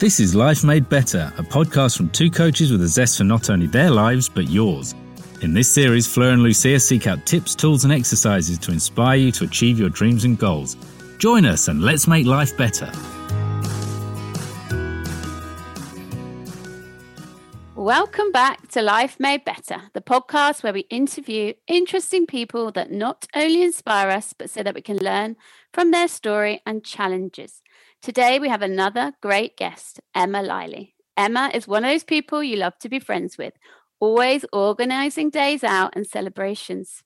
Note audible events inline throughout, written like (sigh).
This is Life Made Better, a podcast from two coaches with a zest for not only their lives, but yours. In this series, Fleur and Lucia seek out tips, tools, and exercises to inspire you to achieve your dreams and goals. Join us and let's make life better. Welcome back to Life Made Better, the podcast where we interview interesting people that not only inspire us, but so that we can learn from their story and challenges. Today, we have another great guest, Emma Liley. Emma is one of those people you love to be friends with, always organizing days out and celebrations.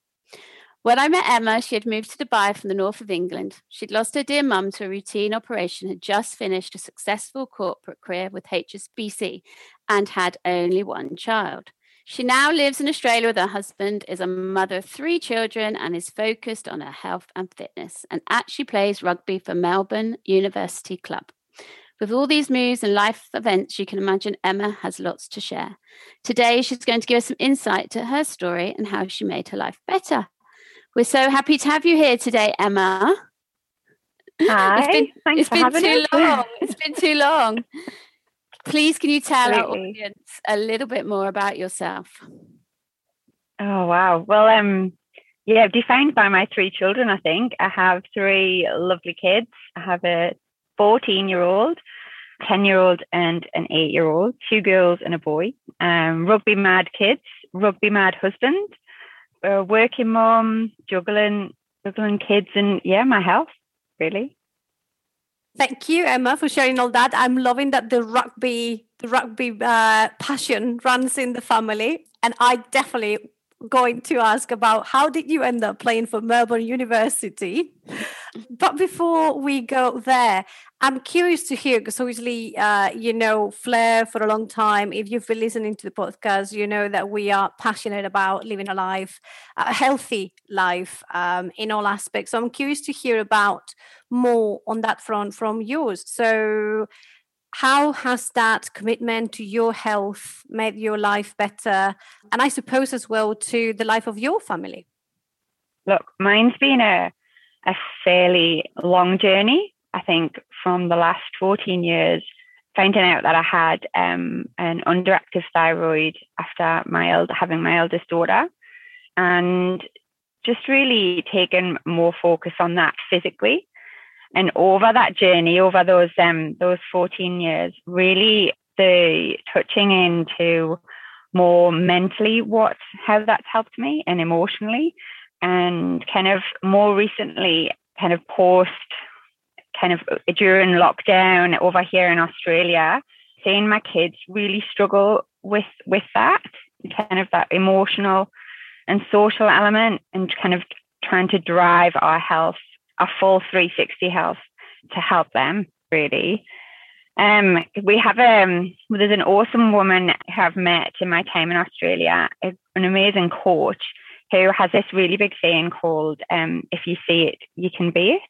When I met Emma, she had moved to Dubai from the north of England. She'd lost her dear mum to a routine operation, had just finished a successful corporate career with HSBC, and had only one child. She now lives in Australia with her husband, is a mother of three children, and is focused on her health and fitness, and actually plays rugby for Melbourne University Club. With all these moves and life events, you can imagine Emma has lots to share. Today, she's going to give us some insight to her story and how she made her life better. We're so happy to have you here today, Emma. Hi. It's been, Thanks it's for been having too long. It's been too long. (laughs) Please, can you tell our audience a little bit more about yourself? Oh wow. Well, um, yeah, defined by my three children. I think I have three lovely kids. I have a 14-year-old, 10-year-old, and an eight-year-old. Two girls and a boy. Um, rugby mad kids, rugby mad husband, a working mom, juggling, juggling kids, and yeah, my health really. Thank you, Emma, for sharing all that. I'm loving that the rugby, the rugby uh, passion runs in the family, and I definitely going to ask about how did you end up playing for Melbourne University. But before we go there, I'm curious to hear because obviously, uh, you know, Fleur for a long time. If you've been listening to the podcast, you know that we are passionate about living a life, a healthy life um, in all aspects. So I'm curious to hear about more on that front from yours. So, how has that commitment to your health made your life better? And I suppose as well to the life of your family. Look, mine's been a a fairly long journey. I think from the last 14 years, finding out that I had um, an underactive thyroid after my eld- having my eldest daughter, and just really taking more focus on that physically. And over that journey, over those um, those 14 years, really the touching into more mentally what how that's helped me and emotionally. And kind of more recently, kind of post, kind of during lockdown over here in Australia, seeing my kids really struggle with with that, kind of that emotional and social element, and kind of trying to drive our health, our full 360 health, to help them really. Um, we have um, there's an awesome woman I've met in my time in Australia, an amazing coach who has this really big saying called um, if you see it you can be it.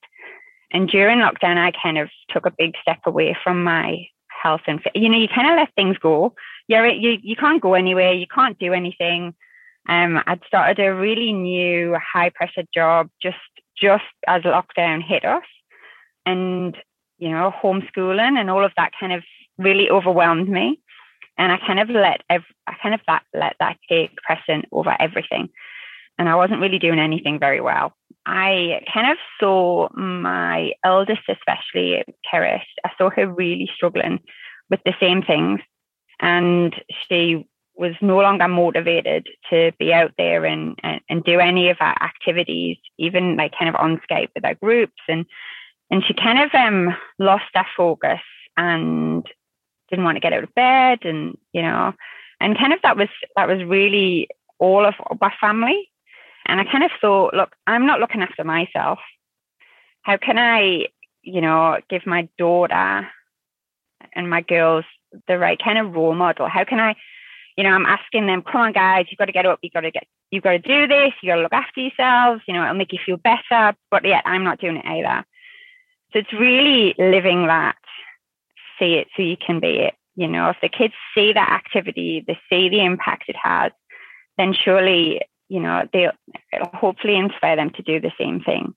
And during lockdown i kind of took a big step away from my health and you know you kind of let things go. You're you, you can't go anywhere you can't do anything. Um, i'd started a really new high pressure job just just as lockdown hit us and you know homeschooling and all of that kind of really overwhelmed me and i kind of let ev- i kind of that let that take precedent over everything and I wasn't really doing anything very well. I kind of saw my eldest, especially Keris, I saw her really struggling with the same things. And she was no longer motivated to be out there and, and, and do any of our activities, even like kind of on Skype with our groups. And and she kind of um lost that focus and didn't want to get out of bed and you know and kind of that was that was really all of our family and I kind of thought, look, I'm not looking after myself. How can I, you know, give my daughter and my girls the right kind of role model? How can I, you know, I'm asking them, come on, guys, you've got to get up, you've got to get, you've got to do this, you've got to look after yourselves, you know, it'll make you feel better. But yet I'm not doing it either. So it's really living that, see it so you can be it. You know, if the kids see that activity, they see the impact it has, then surely you know, they it'll hopefully inspire them to do the same thing.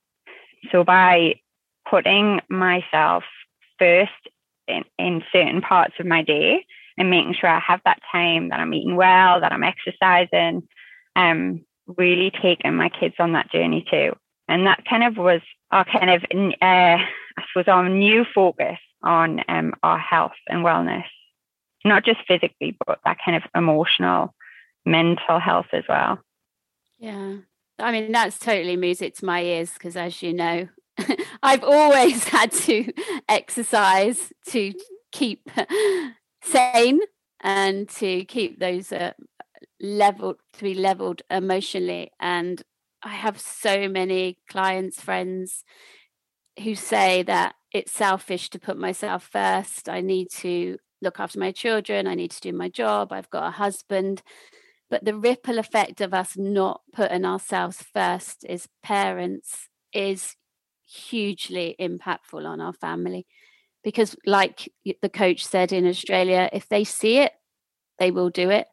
So by putting myself first in, in certain parts of my day and making sure I have that time that I'm eating well, that I'm exercising, um, really taking my kids on that journey too. And that kind of was our kind of, uh, I suppose, our new focus on um, our health and wellness, not just physically, but that kind of emotional, mental health as well. Yeah. I mean, that's totally music to my ears because, as you know, (laughs) I've always (laughs) had to exercise to keep sane and to keep those uh, leveled to be leveled emotionally. And i have so many clients friends who say that it's selfish to put myself first. I need to look after my children. I need to do my job. I've got a husband. But the ripple effect of us not putting ourselves first as parents is hugely impactful on our family because like the coach said in australia if they see it they will do it.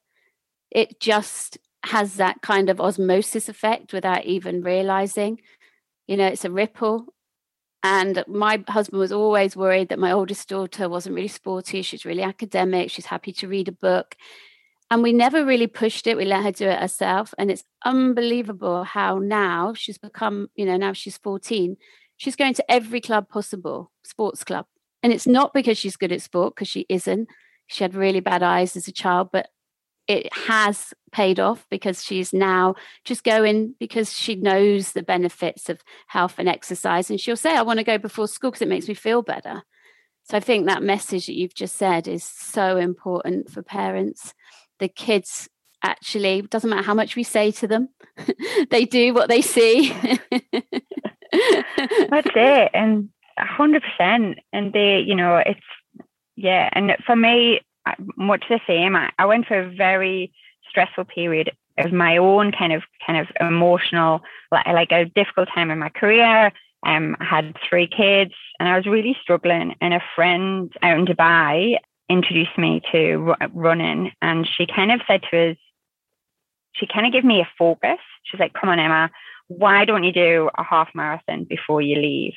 It just has that kind of osmosis effect without even realizing. You know it's a ripple. And my husband was always worried that my oldest daughter wasn't really sporty she's really academic she's happy to read a book. And we never really pushed it we let her do it herself. And it's unbelievable how now she's become you know now she's 14 she's going to every club possible sports club and it's not because she's good at sport because she isn't. She had really bad eyes as a child but it has paid off because she's now just going because she knows the benefits of health and exercise. And she'll say i want to go before school because it makes me feel better. So i think that message that you've just said is so important for parents. The kids actually doesn't matter how much we say to them (laughs) they do what they see. That's it. And 100% and they you know it's yeah and for me much the same. I, I went through a very stressful period of my own kind of kind of emotional, like, like a difficult time in my career. Um, I had three kids and I was really struggling. And a friend out in Dubai introduced me to running, and she kind of said to us, she kind of gave me a focus. She's like, "Come on, Emma, why don't you do a half marathon before you leave?"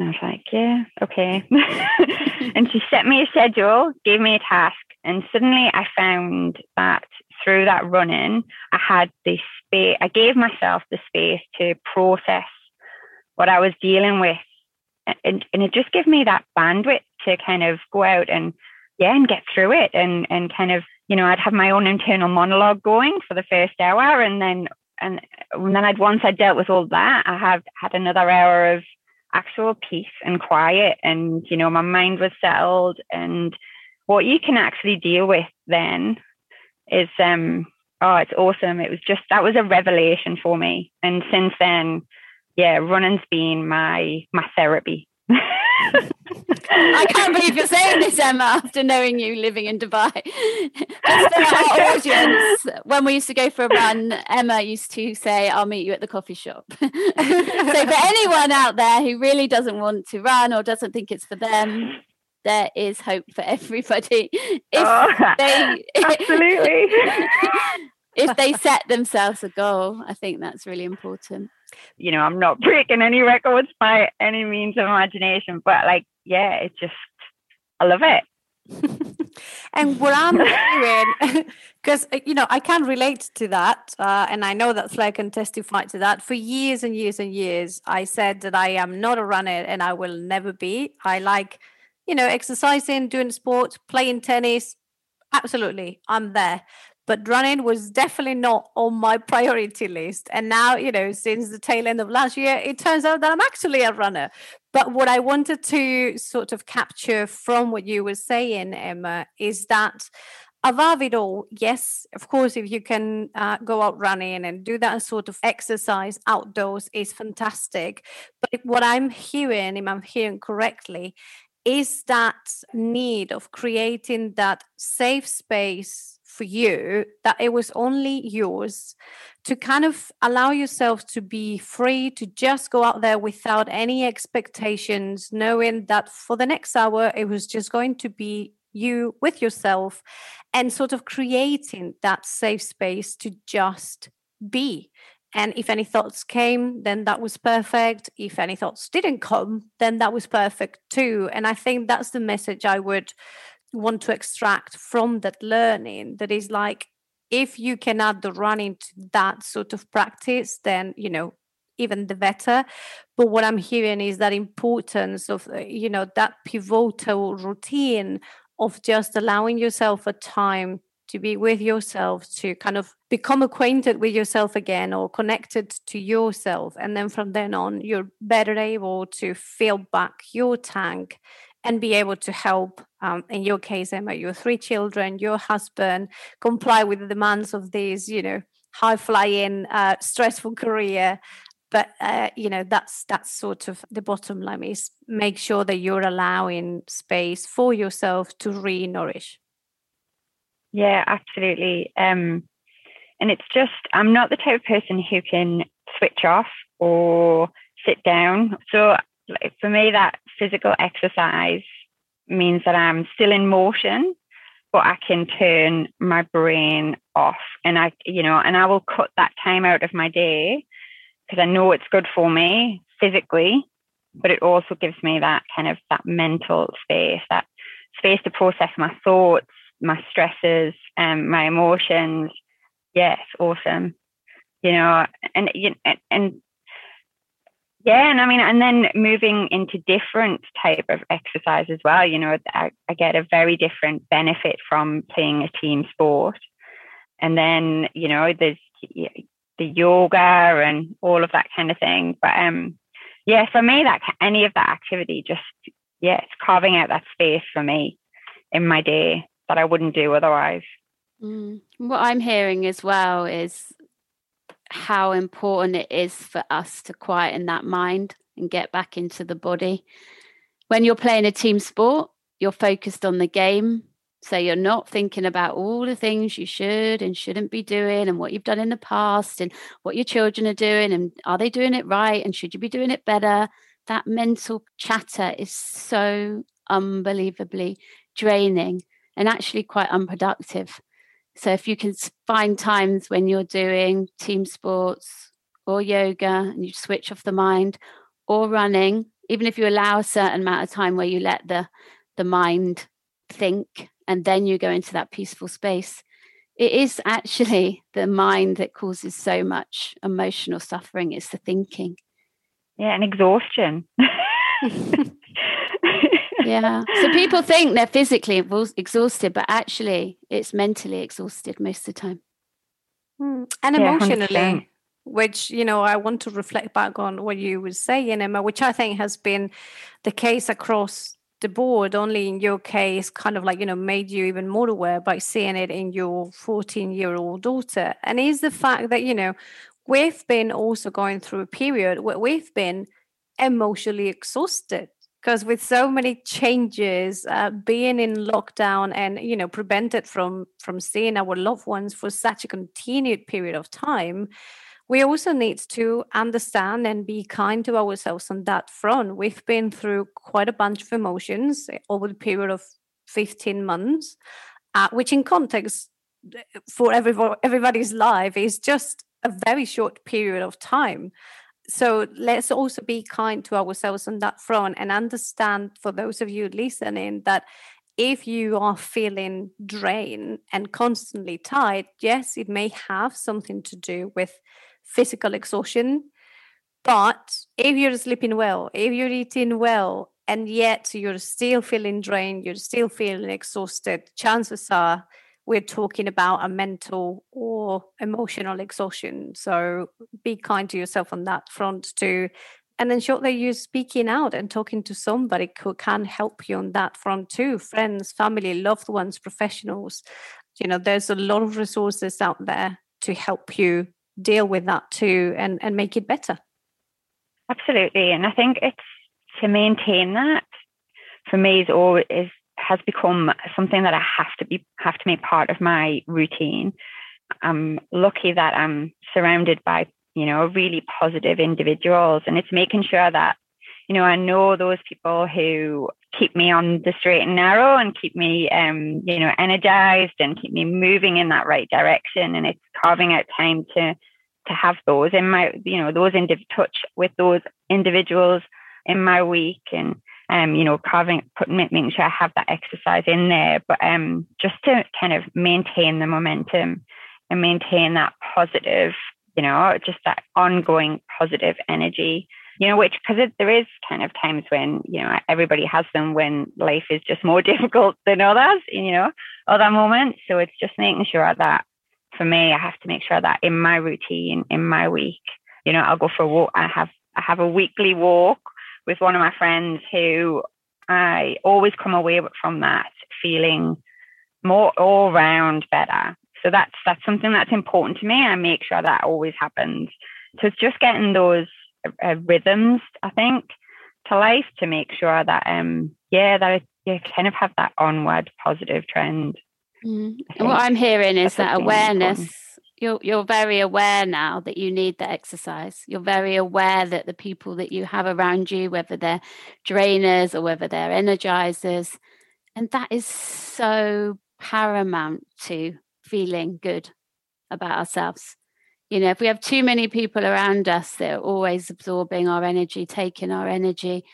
And I was like, yeah, okay. (laughs) and she set me a schedule, gave me a task, and suddenly I found that through that running, I had the space, I gave myself the space to process what I was dealing with. And, and it just gave me that bandwidth to kind of go out and, yeah, and get through it. And, and kind of, you know, I'd have my own internal monologue going for the first hour. And then, and, and then I'd, once I dealt with all that, I have had another hour of actual peace and quiet and you know my mind was settled. And what you can actually deal with then is um oh it's awesome. It was just that was a revelation for me. And since then yeah running's been my my therapy I can't believe you're saying this, Emma, after knowing you living in Dubai. Our (laughs) audience, when we used to go for a run, Emma used to say, I'll meet you at the coffee shop. (laughs) so for anyone out there who really doesn't want to run or doesn't think it's for them, there is hope for everybody. If oh, they (laughs) absolutely if they set themselves a goal, I think that's really important you know, I'm not (laughs) breaking any records by any means of imagination, but like, yeah, it just, I love it. (laughs) and what I'm (laughs) hearing, because uh, you know, I can relate to that, uh, and I know that Fleur can testify to that. For years and years and years, I said that I am not a runner, and I will never be. I like, you know, exercising, doing sports, playing tennis. Absolutely, I'm there but running was definitely not on my priority list. And now, you know, since the tail end of last year, it turns out that I'm actually a runner. But what I wanted to sort of capture from what you were saying, Emma, is that above it all, yes, of course, if you can uh, go out running and do that sort of exercise outdoors is fantastic. But what I'm hearing, if I'm hearing correctly, is that need of creating that safe space for you that it was only yours to kind of allow yourself to be free to just go out there without any expectations, knowing that for the next hour it was just going to be you with yourself and sort of creating that safe space to just be. And if any thoughts came then that was perfect. If any thoughts didn't come then that was perfect too. And i think that's the message i would want to extract from that learning that is like if you can add the running to that sort of practice then you know even the better but what i'm hearing is that importance of uh, you know that pivotal routine of just allowing yourself a time to be with yourself, to kind of become acquainted with yourself again or connected to yourself. And then from then on, you're better able to fill back your tank and be able to help, um, in your case, Emma, your three children, your husband, comply with the demands of this, you know, high flying, uh, stressful career. But uh, you know that's that's sort of the bottom line is make sure that you're allowing space for yourself to re-nourish. Yeah, absolutely. Um, and it's just, I'm not the type of person who can switch off or sit down. So like, for me, that physical exercise means that I'm still in motion, but I can turn my brain off. And I, you know, and I will cut that time out of my day because I know it's good for me physically, but it also gives me that kind of that mental space, that space to process my thoughts my stresses and my emotions. Yes, awesome. You know, and, and yeah, and I mean, and then moving into different type of exercise as well. You know, I, I get a very different benefit from playing a team sport, and then you know, there's the yoga and all of that kind of thing. But um, yeah, for me, that any of that activity just yeah, it's carving out that space for me in my day that I wouldn't do otherwise. Mm. What I'm hearing as well is how important it is for us to quieten that mind and get back into the body. When you're playing a team sport, you're focused on the game. So you're not thinking about all the things you should and shouldn't be doing and what you've done in the past and what your children are doing and are they doing it right and should you be doing it better? That mental chatter is so unbelievably draining and actually quite unproductive. So if you can find times when you're doing team sports or yoga and you switch off the mind or running, even if you allow a certain amount of time where you let the the mind think and then you go into that peaceful space, it is actually (laughs) the mind that causes so much emotional suffering. It's the thinking. Yeah, and exhaustion. (laughs) (laughs) yeah. So people think they're physically exhausted, but actually it's mentally exhausted most of the time. Mm. And emotionally, yeah, which, you know, I want to reflect back on what you were saying, Emma, which I think has been the case across the board. Only in your case, kind of like, you know, made you even more aware by seeing it in your 14 year old daughter. And is the fact that, you know, we've been also going through a period where we've been emotionally exhausted because with so many changes uh, being in lockdown and you know prevented from from seeing our loved ones for such a continued period of time we also need to understand and be kind to ourselves on that front. We've been through quite a bunch of emotions over the period of 15 months uh, which in context for everybody, everybody's life is just a very short period of time so let's also be kind to ourselves on that front and understand for those of you listening that if you are feeling drained and constantly tired, yes, it may have something to do with physical exhaustion. But if you're sleeping well, if you're eating well, and yet you're still feeling drained, you're still feeling exhausted, chances are we're talking about a mental or emotional exhaustion. So be kind to yourself on that front too. And then shortly you're speaking out and talking to somebody who can help you on that front too friends, family, loved ones, professionals. You know, there's a lot of resources out there to help you deal with that too and, and make it better. Absolutely. And I think it's to maintain that for me is always is has become something that I have to be have to make part of my routine. I'm lucky that I'm surrounded by you know really positive individuals, and it's making sure that you know I know those people who keep me on the straight and narrow and keep me um, you know energized and keep me moving in that right direction. And it's carving out time to to have those in my, you know, those in touch with those individuals in my week and um, you know, carving, putting, making sure I have that exercise in there, but um, just to kind of maintain the momentum and maintain that positive, you know, just that ongoing positive energy, you know, which because there is kind of times when you know everybody has them when life is just more (laughs) difficult than others, you know, other moments. So it's just making sure that for me, I have to make sure that in my routine, in my week, you know, I'll go for a walk. I have I have a weekly walk with one of my friends who I always come away from that feeling more all round better. So that's that's something that's important to me. I make sure that always happens. So it's just getting those uh, rhythms, I think, to life to make sure that um yeah that you kind of have that onward positive trend. Mm. And what I'm hearing is that awareness. You're you're very aware now that you need the exercise. You're very aware that the people that you have around you whether they're drainers or whether they're energizers and that is so paramount to feeling good about ourselves. You know if we have too many people around us that are always absorbing our energy taking our energy.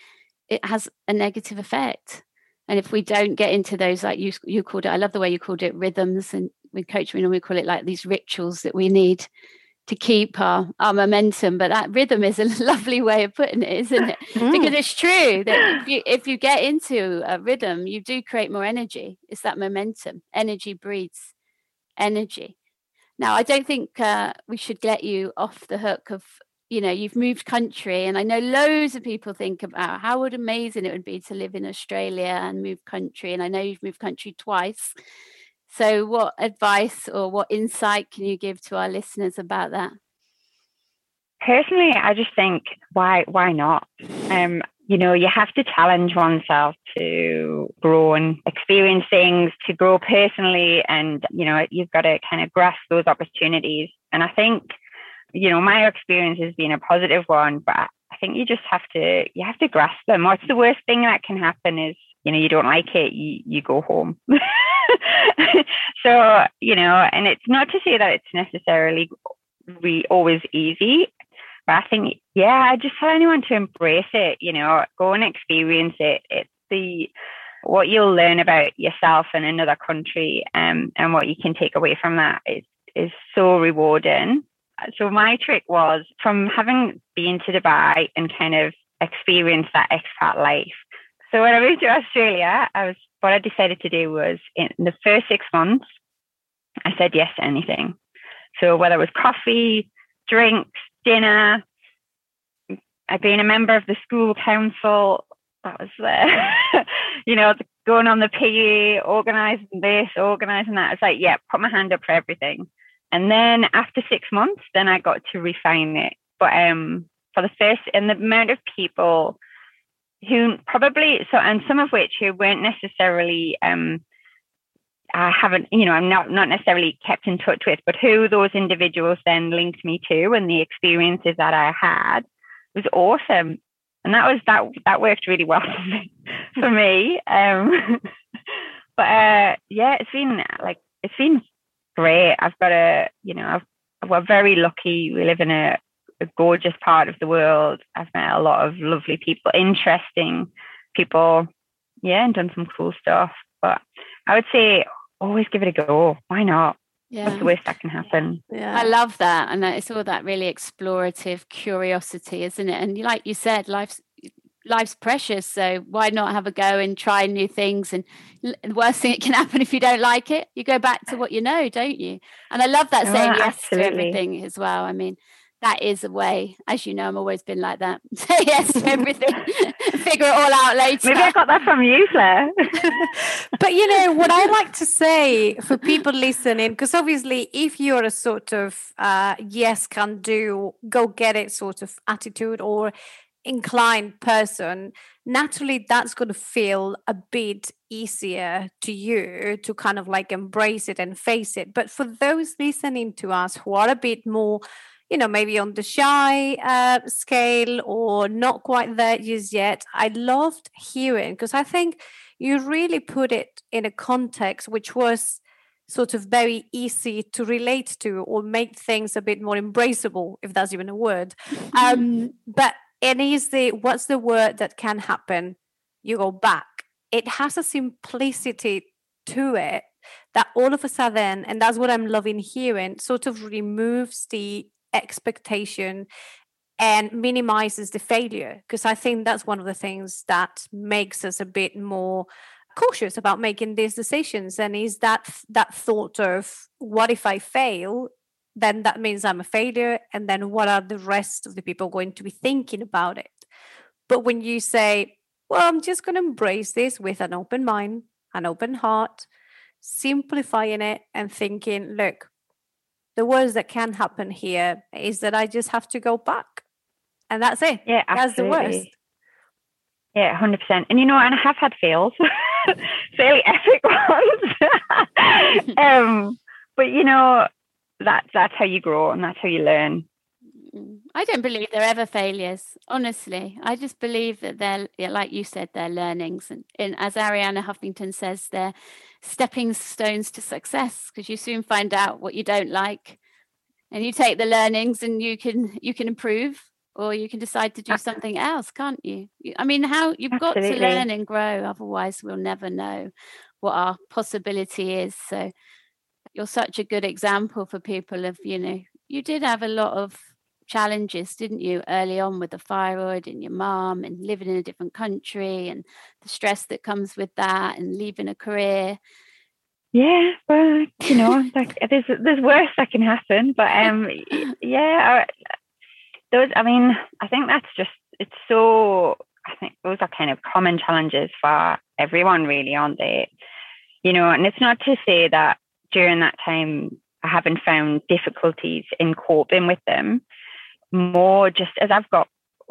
It has a negative effect. And if we don't get into those like you you called it i love the way you called it rhythms and with coaching, we normally call it like these rituals that we need to keep our, our momentum. But that rhythm is a (laughs) lovely way of putting it, isn't it? (laughs) Mm. Because it's true that (laughs) if you, if you get into a rhythm, you do create more energy. It's that momentum. Energy breeds energy. Now, I don't think uh, we should let you off the hook of, you know, you've moved country. And I know loads of people think about how would amazing it would be to live in Australia and move country. And I know you've moved country twice. So, what advice or what insight can you give to our listeners about that? Personally, I just think why why not? Um, you know, you have to challenge oneself to grow and experience things, to grow personally, and you know, you've got to kind of grasp those opportunities. And I think, you know, my experience has been a positive one, but I think you just have to you have to grasp them. What's the worst thing that can happen is, you know, you don't like it, you you go home. (laughs) (laughs) so, you know, and it's not to say that it's necessarily re- always easy, but I think, yeah, I just tell anyone to embrace it, you know, go and experience it. It's the, what you'll learn about yourself in another country um, and what you can take away from that is, is so rewarding. So my trick was from having been to Dubai and kind of experienced that expat life. So when I moved to Australia, I was what I decided to do was in the first six months, I said yes to anything. So whether it was coffee, drinks, dinner, I've been a member of the school council. That was there. (laughs) you know, going on the PE, organizing this, organizing that. It's like, yeah, put my hand up for everything. And then after six months, then I got to refine it. But um, for the first, and the amount of people who probably so and some of which who weren't necessarily um I haven't, you know, I'm not not necessarily kept in touch with, but who those individuals then linked me to and the experiences that I had was awesome. And that was that that worked really well (laughs) for me. For me. Um, (laughs) but uh, yeah, it's been like it's been great. I've got a, you know, I've, we're very lucky. We live in a a gorgeous part of the world. I've met a lot of lovely people, interesting people, yeah, and done some cool stuff. But I would say always give it a go. Why not? Yeah. What's the worst that can happen? Yeah. I love that. And it's all that really explorative curiosity, isn't it? And like you said, life's life's precious. So why not have a go and try new things? And the worst thing that can (laughs) happen if you don't like it, you go back to what you know, don't you? And I love that oh, saying yes absolutely. to everything as well. I mean, that is a way. As you know, I've always been like that. (laughs) Say yes to everything, (laughs) figure it all out later. Maybe I got that from you, Claire. (laughs) but you know, what I like to say for people listening, because obviously, if you're a sort of uh, yes, can do, go get it sort of attitude or inclined person, naturally that's going to feel a bit easier to you to kind of like embrace it and face it. But for those listening to us who are a bit more you know, maybe on the shy uh, scale or not quite there just yet. I loved hearing because I think you really put it in a context which was sort of very easy to relate to or make things a bit more embraceable, if that's even a word. Um, (laughs) but it is the what's the word that can happen? You go back. It has a simplicity to it that all of a sudden, and that's what I'm loving hearing, sort of removes the expectation and minimizes the failure. Because I think that's one of the things that makes us a bit more cautious about making these decisions and is that that thought of what if i fail then that means i'm a failure and then what are the rest of the people going to be thinking about it but when you say well i'm just going to embrace this with an open mind an open heart simplifying it and thinking look the worst that can happen here is that i just have to go back and that's it yeah absolutely. that's the worst yeah 100% and you know and i have had fails (laughs) fairly epic ones. (laughs) um, but you know, that's that's how you grow and that's how you learn. Mm. I don't believe they're ever failures, honestly. I just believe that they're, like you said, they're learnings. And, and as Arianna Huffington says, they're stepping stones to success because you soon find out what you don't like. And you take the learnings and you can you can improve or you can decide to do something else can't you i mean how you've Absolutely. got to learn and grow otherwise we'll never know what our possibility is so you're such a good example for people of you know you did have a lot of challenges didn't you early on with the thyroid and your mom and living in a different country and the stress that comes with that and leaving a career yeah well you know (laughs) like there's there's worse that can happen but um yeah those, I mean, I think that's just, it's so, I think those are kind of common challenges for everyone, really, aren't they? You know, and it's not to say that during that time I haven't found difficulties in coping with them. More just as I've got,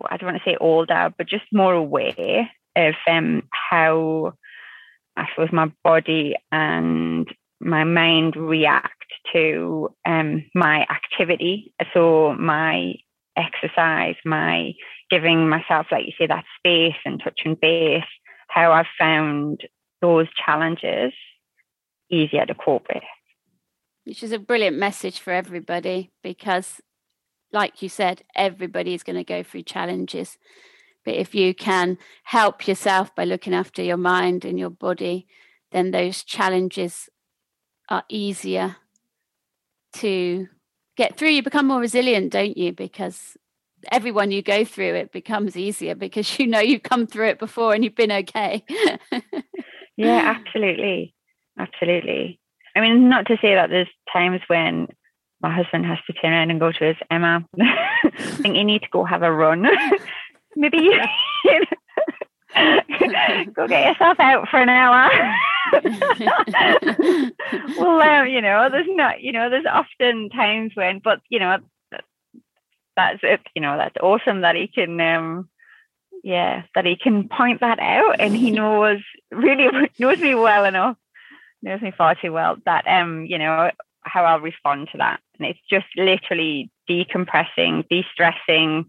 I don't want to say older, but just more aware of um, how I suppose my body and my mind react to um, my activity. So my exercise, my giving myself, like you say, that space and touch and base, how I've found those challenges easier to cope with. Which is a brilliant message for everybody because, like you said, everybody is going to go through challenges. But if you can help yourself by looking after your mind and your body, then those challenges are easier to get through. You become more resilient don't you? Because everyone you go through it becomes easier because (laughs) you know you've come through it before and you've been okay. Yeah absolutely. Absolutely. I mean not to say that there's times when my husband has to turn around and go to his emma i (laughs) think you need to go have a run (laughs) maybe you, (laughs) go get yourself out for an hour well, um, you know, there's not, you know, there's often times when, but you know, that's it. You know, that's awesome that he can, um, yeah, that he can point that out, and he knows really knows me well enough, knows me far too well that, um, you know, how I'll respond to that, and it's just literally decompressing, de-stressing,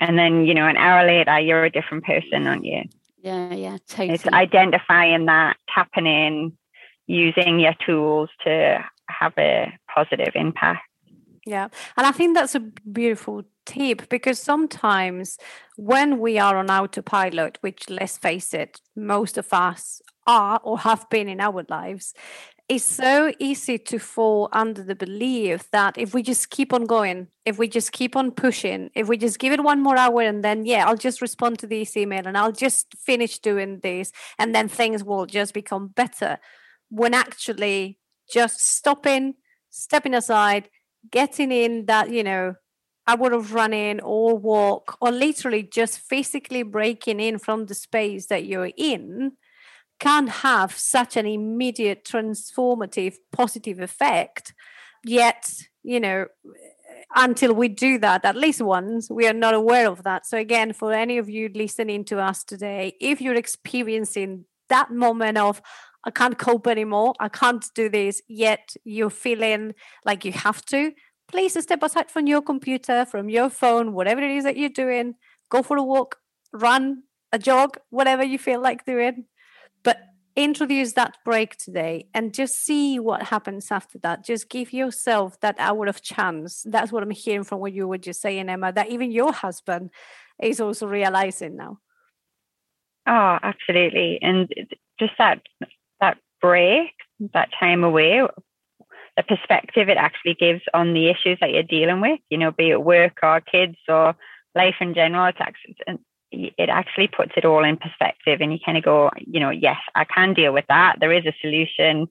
and then you know, an hour later, you're a different person, aren't you? Yeah, yeah, totally. It's identifying that, tapping in, using your tools to have a positive impact. Yeah. And I think that's a beautiful tip because sometimes when we are on autopilot, which let's face it, most of us are or have been in our lives, it's so easy to fall under the belief that if we just keep on going, if we just keep on pushing, if we just give it one more hour and then, yeah, I'll just respond to this email and I'll just finish doing this and then things will just become better. When actually just stopping, stepping aside, getting in that, you know, I would have run in or walk or literally just physically breaking in from the space that you're in can have such an immediate transformative positive effect yet you know until we do that at least once we are not aware of that. So again for any of you listening to us today if you're experiencing that moment of i can't cope anymore i can't do this yet you're feeling like you have to please step aside from your computer from your phone whatever it is that you're doing. Go for a walk run a jog whatever you feel like doing introduce that break today and just see what happens after that. Just give yourself that hour of chance. That's what I'm hearing from what you were just saying, Emma, that even your husband is also realizing now. Oh, absolutely. And just that that break, that time away, the perspective it actually gives on the issues that you're dealing with, you know, be it work or kids or life in general, it's actually, it actually puts it all in perspective and you kind of go, you know, yes, I can deal with that. There is a solution.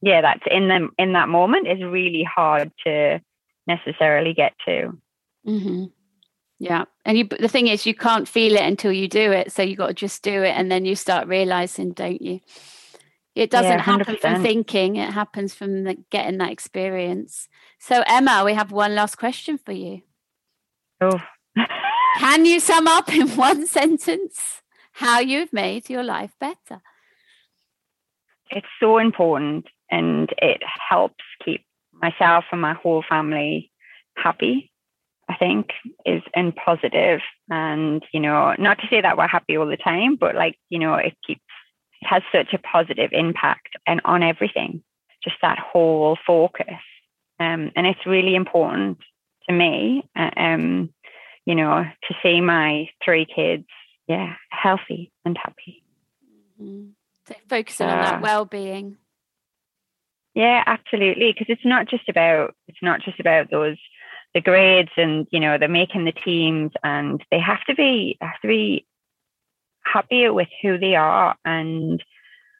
Yeah, that's in them in that moment is really hard to necessarily get to. Mm-hmm. Yeah. And you, the thing is, you can't feel it until you do it. So you got to just do it. And then you start realizing, don't you? It doesn't yeah, happen from thinking, it happens from the, getting that experience. So, Emma, we have one last question for you. Oh. (laughs) Can you sum up in (laughs) one sentence how you've made your life better? It's so important and it helps keep myself and my whole family happy I think is and positive and you know not to say that we're happy all the time but like you know it keeps it has such a positive impact and on everything just that whole focus um, and it's really important to me uh, um, you know to see my three kids yeah healthy and happy. Mm-hmm. so focusing uh, on that well-being. Yeah absolutely because it's not just about it's not just about those the grades and you know they're making the teams and they have to be have to be happy with who they are and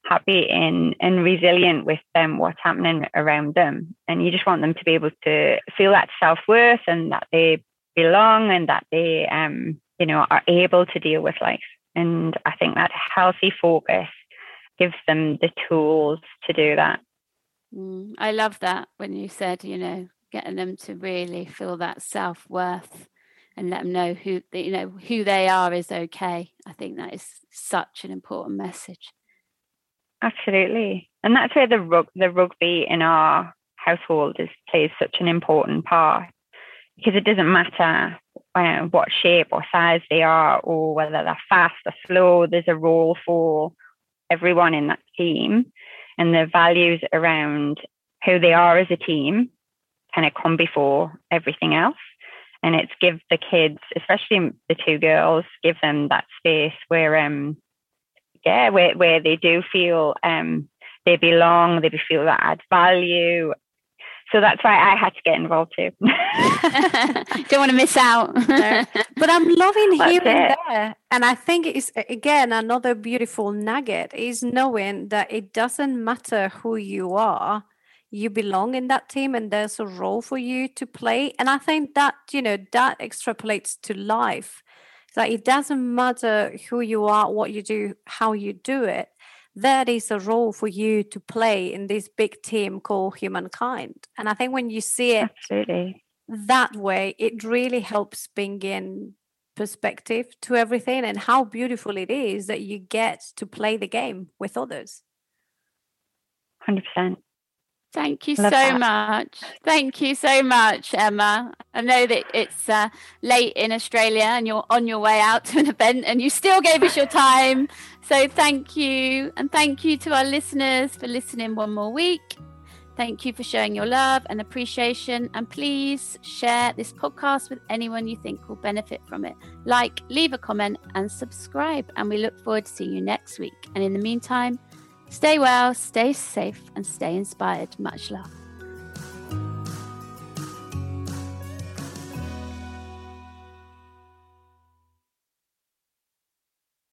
happy and and resilient with them what's happening around them. And you just want them to be able to feel that self-worth and that they belong and that they um you know are able to deal with life and i think that healthy focus gives them the tools to do that mm, i love that when you said you know getting them to really feel that self worth and let them know who you know who they are is okay. I think that is such an important message. Absolutely, and that's where the rug- the rugby in our household is plays such an important part because it doesn't matter uh, what shape or size they are or whether they're fast or slow. There's a role for everyone in that team, and the values around who they are as a team kind of come before everything else. And it's give the kids, especially the two girls, give them that space where, um, yeah, where, where they do feel um, they belong, they feel that add value. So that's why I had to get involved too. (laughs) (laughs) Don't want to miss out. (laughs) but I'm loving that's hearing it. there. And I think it's, again, another beautiful nugget is knowing that it doesn't matter who you are you belong in that team and there's a role for you to play and i think that you know that extrapolates to life that it doesn't matter who you are what you do how you do it that is a role for you to play in this big team called humankind. And i think when you see it Absolutely. that way it really helps bring in perspective to everything and how beautiful it is that you get to play the game with others. 100% Thank you Love so that. much. Thank you so much, Emma. I know that it's uh, late in Australia and you're on your way out to an event and you still gave us your time. So thank you. And thank you to our listeners for listening one more week. Thank you for showing your love and appreciation. And please share this podcast with anyone you think will benefit from it. Like, leave a comment, and subscribe. And we look forward to seeing you next week. And in the meantime, Stay well, stay safe, and stay inspired. Much love.